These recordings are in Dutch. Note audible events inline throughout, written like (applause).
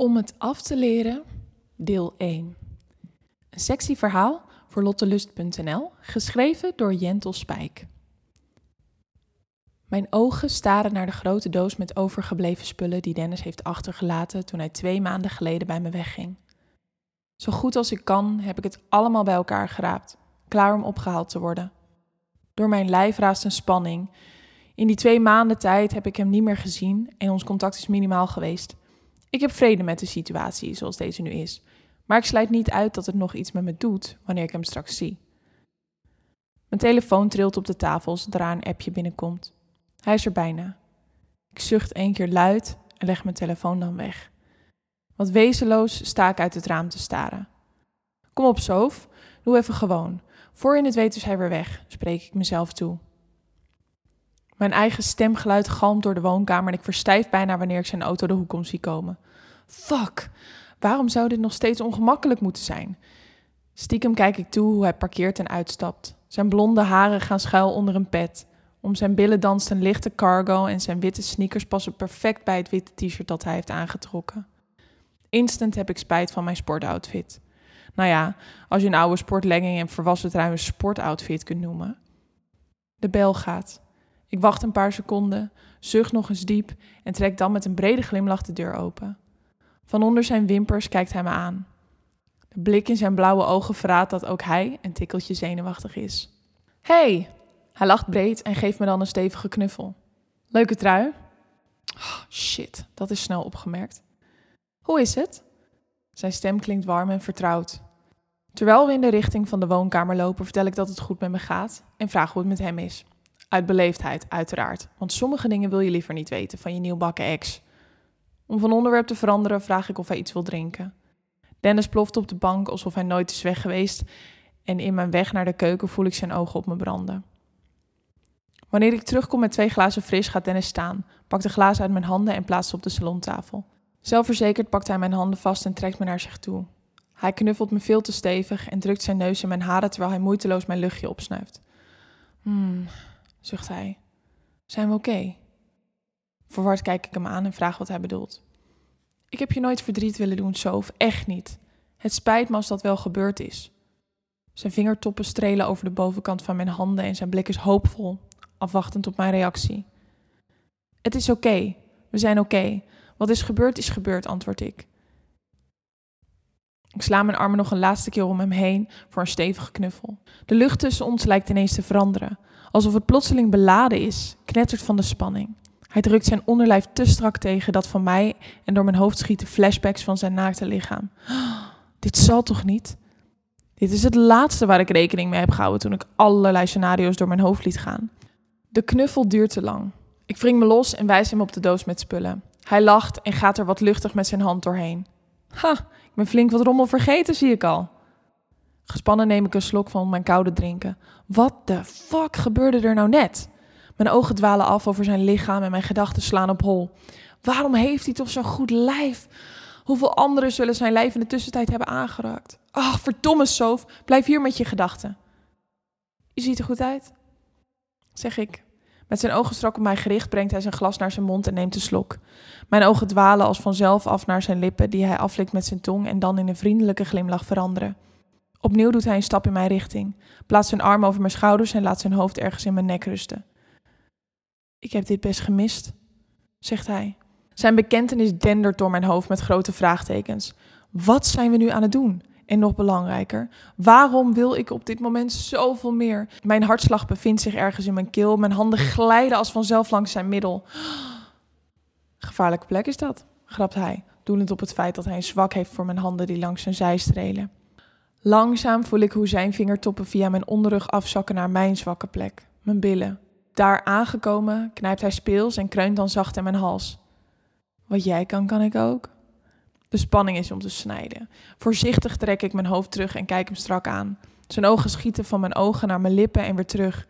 Om het af te leren, deel 1. Een sexy verhaal voor lottelust.nl, geschreven door Jentel Spijk. Mijn ogen staren naar de grote doos met overgebleven spullen die Dennis heeft achtergelaten toen hij twee maanden geleden bij me wegging. Zo goed als ik kan heb ik het allemaal bij elkaar geraapt, klaar om opgehaald te worden. Door mijn lijf raast een spanning. In die twee maanden tijd heb ik hem niet meer gezien en ons contact is minimaal geweest. Ik heb vrede met de situatie zoals deze nu is, maar ik sluit niet uit dat het nog iets met me doet wanneer ik hem straks zie. Mijn telefoon trilt op de tafel zodra een appje binnenkomt. Hij is er bijna. Ik zucht één keer luid en leg mijn telefoon dan weg. Wat wezenloos sta ik uit het raam te staren. Kom op, Soof, doe even gewoon. Voor je het weet is hij weer weg, spreek ik mezelf toe. Mijn eigen stemgeluid galmt door de woonkamer en ik verstijf bijna wanneer ik zijn auto de hoek om zie komen. Fuck, waarom zou dit nog steeds ongemakkelijk moeten zijn? Stiekem kijk ik toe hoe hij parkeert en uitstapt. Zijn blonde haren gaan schuil onder een pet. Om zijn billen danst een lichte cargo en zijn witte sneakers passen perfect bij het witte t-shirt dat hij heeft aangetrokken. Instant heb ik spijt van mijn sportoutfit. Nou ja, als je een oude sportlegging en verwassen trui een sportoutfit kunt noemen. De bel gaat. Ik wacht een paar seconden, zucht nog eens diep en trek dan met een brede glimlach de deur open. Van onder zijn wimpers kijkt hij me aan. De blik in zijn blauwe ogen verraadt dat ook hij een tikkeltje zenuwachtig is. Hey! Hij lacht breed en geeft me dan een stevige knuffel. Leuke trui? Oh, shit, dat is snel opgemerkt. Hoe is het? Zijn stem klinkt warm en vertrouwd. Terwijl we in de richting van de woonkamer lopen, vertel ik dat het goed met me gaat en vraag hoe het met hem is. Uit beleefdheid, uiteraard, want sommige dingen wil je liever niet weten van je nieuwbakken ex. Om van onderwerp te veranderen, vraag ik of hij iets wil drinken. Dennis ploft op de bank alsof hij nooit is weg geweest en in mijn weg naar de keuken voel ik zijn ogen op me branden. Wanneer ik terugkom met twee glazen fris, gaat Dennis staan, pakt de glazen uit mijn handen en plaatst ze op de salontafel. Zelfverzekerd pakt hij mijn handen vast en trekt me naar zich toe. Hij knuffelt me veel te stevig en drukt zijn neus in mijn haren terwijl hij moeiteloos mijn luchtje opsnuift. Hmm, zucht hij. Zijn we oké? Verward kijk ik hem aan en vraag wat hij bedoelt. Ik heb je nooit verdriet willen doen, Soof, echt niet. Het spijt me als dat wel gebeurd is. Zijn vingertoppen strelen over de bovenkant van mijn handen en zijn blik is hoopvol, afwachtend op mijn reactie. Het is oké, we zijn oké. Wat is gebeurd, is gebeurd, antwoord ik. Ik sla mijn armen nog een laatste keer om hem heen voor een stevige knuffel. De lucht tussen ons lijkt ineens te veranderen, alsof het plotseling beladen is, knettert van de spanning. Hij drukt zijn onderlijf te strak tegen dat van mij en door mijn hoofd schieten flashbacks van zijn naakte lichaam. (gasps) dit zal toch niet? Dit is het laatste waar ik rekening mee heb gehouden toen ik allerlei scenario's door mijn hoofd liet gaan. De knuffel duurt te lang. Ik wring me los en wijs hem op de doos met spullen. Hij lacht en gaat er wat luchtig met zijn hand doorheen. Ha, ik ben flink wat rommel vergeten, zie ik al. Gespannen neem ik een slok van mijn koude drinken. Wat de fuck gebeurde er nou net? Mijn ogen dwalen af over zijn lichaam en mijn gedachten slaan op hol. Waarom heeft hij toch zo'n goed lijf? Hoeveel anderen zullen zijn lijf in de tussentijd hebben aangeraakt? Ach, verdomme Soof, blijf hier met je gedachten. Je ziet er goed uit, zeg ik. Met zijn ogen strak op mij gericht brengt hij zijn glas naar zijn mond en neemt een slok. Mijn ogen dwalen als vanzelf af naar zijn lippen, die hij aflikt met zijn tong en dan in een vriendelijke glimlach veranderen. Opnieuw doet hij een stap in mijn richting, plaatst zijn arm over mijn schouders en laat zijn hoofd ergens in mijn nek rusten. Ik heb dit best gemist, zegt hij. Zijn bekentenis dendert door mijn hoofd met grote vraagtekens. Wat zijn we nu aan het doen? En nog belangrijker, waarom wil ik op dit moment zoveel meer? Mijn hartslag bevindt zich ergens in mijn keel. Mijn handen glijden als vanzelf langs zijn middel. Gevaarlijke plek is dat, grapt hij, doelend op het feit dat hij een zwak heeft voor mijn handen die langs zijn zij strelen. Langzaam voel ik hoe zijn vingertoppen via mijn onderrug afzakken naar mijn zwakke plek, mijn billen. Daar aangekomen knijpt hij speels en kreunt dan zacht in mijn hals. Wat jij kan, kan ik ook. De spanning is om te snijden. Voorzichtig trek ik mijn hoofd terug en kijk hem strak aan. Zijn ogen schieten van mijn ogen naar mijn lippen en weer terug.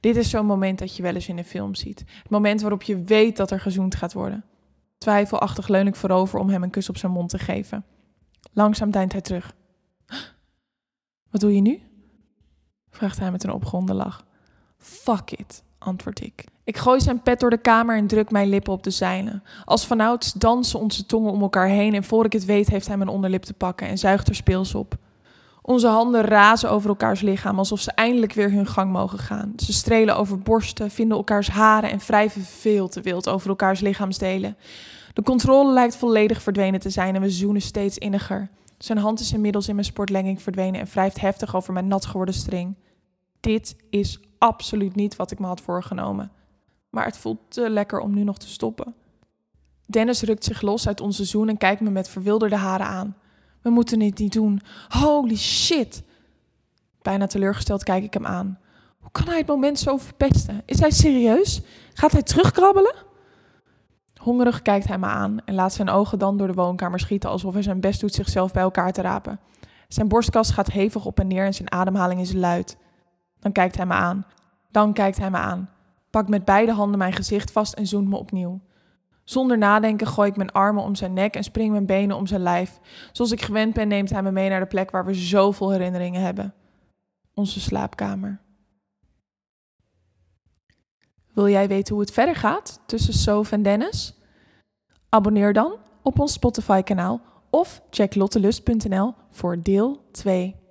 Dit is zo'n moment dat je wel eens in een film ziet. Het moment waarop je weet dat er gezoend gaat worden. Twijfelachtig leun ik voorover om hem een kus op zijn mond te geven. Langzaam deint hij terug. Wat doe je nu? vraagt hij met een opgewonden lach. Fuck it, antwoord ik. Ik gooi zijn pet door de kamer en druk mijn lippen op de zijne. Als vanouds dansen onze tongen om elkaar heen en voor ik het weet heeft hij mijn onderlip te pakken en zuigt er speels op. Onze handen razen over elkaars lichaam alsof ze eindelijk weer hun gang mogen gaan. Ze strelen over borsten, vinden elkaars haren en wrijven veel te wild over elkaars lichaamsdelen. De controle lijkt volledig verdwenen te zijn en we zoenen steeds inniger. Zijn hand is inmiddels in mijn sportlegging verdwenen en wrijft heftig over mijn nat geworden string. Dit is absoluut niet wat ik me had voorgenomen. Maar het voelt te lekker om nu nog te stoppen. Dennis rukt zich los uit onze zoen en kijkt me met verwilderde haren aan. We moeten dit niet doen. Holy shit! Bijna teleurgesteld kijk ik hem aan. Hoe kan hij het moment zo verpesten? Is hij serieus? Gaat hij terugkrabbelen? Hongerig kijkt hij me aan en laat zijn ogen dan door de woonkamer schieten alsof hij zijn best doet zichzelf bij elkaar te rapen. Zijn borstkas gaat hevig op en neer en zijn ademhaling is luid. Dan kijkt hij me aan. Dan kijkt hij me aan. Pakt met beide handen mijn gezicht vast en zoent me opnieuw. Zonder nadenken gooi ik mijn armen om zijn nek en spring mijn benen om zijn lijf. Zoals ik gewend ben, neemt hij me mee naar de plek waar we zoveel herinneringen hebben: onze slaapkamer. Wil jij weten hoe het verder gaat tussen Sof en Dennis? Abonneer dan op ons Spotify-kanaal of check lottelust.nl voor deel 2.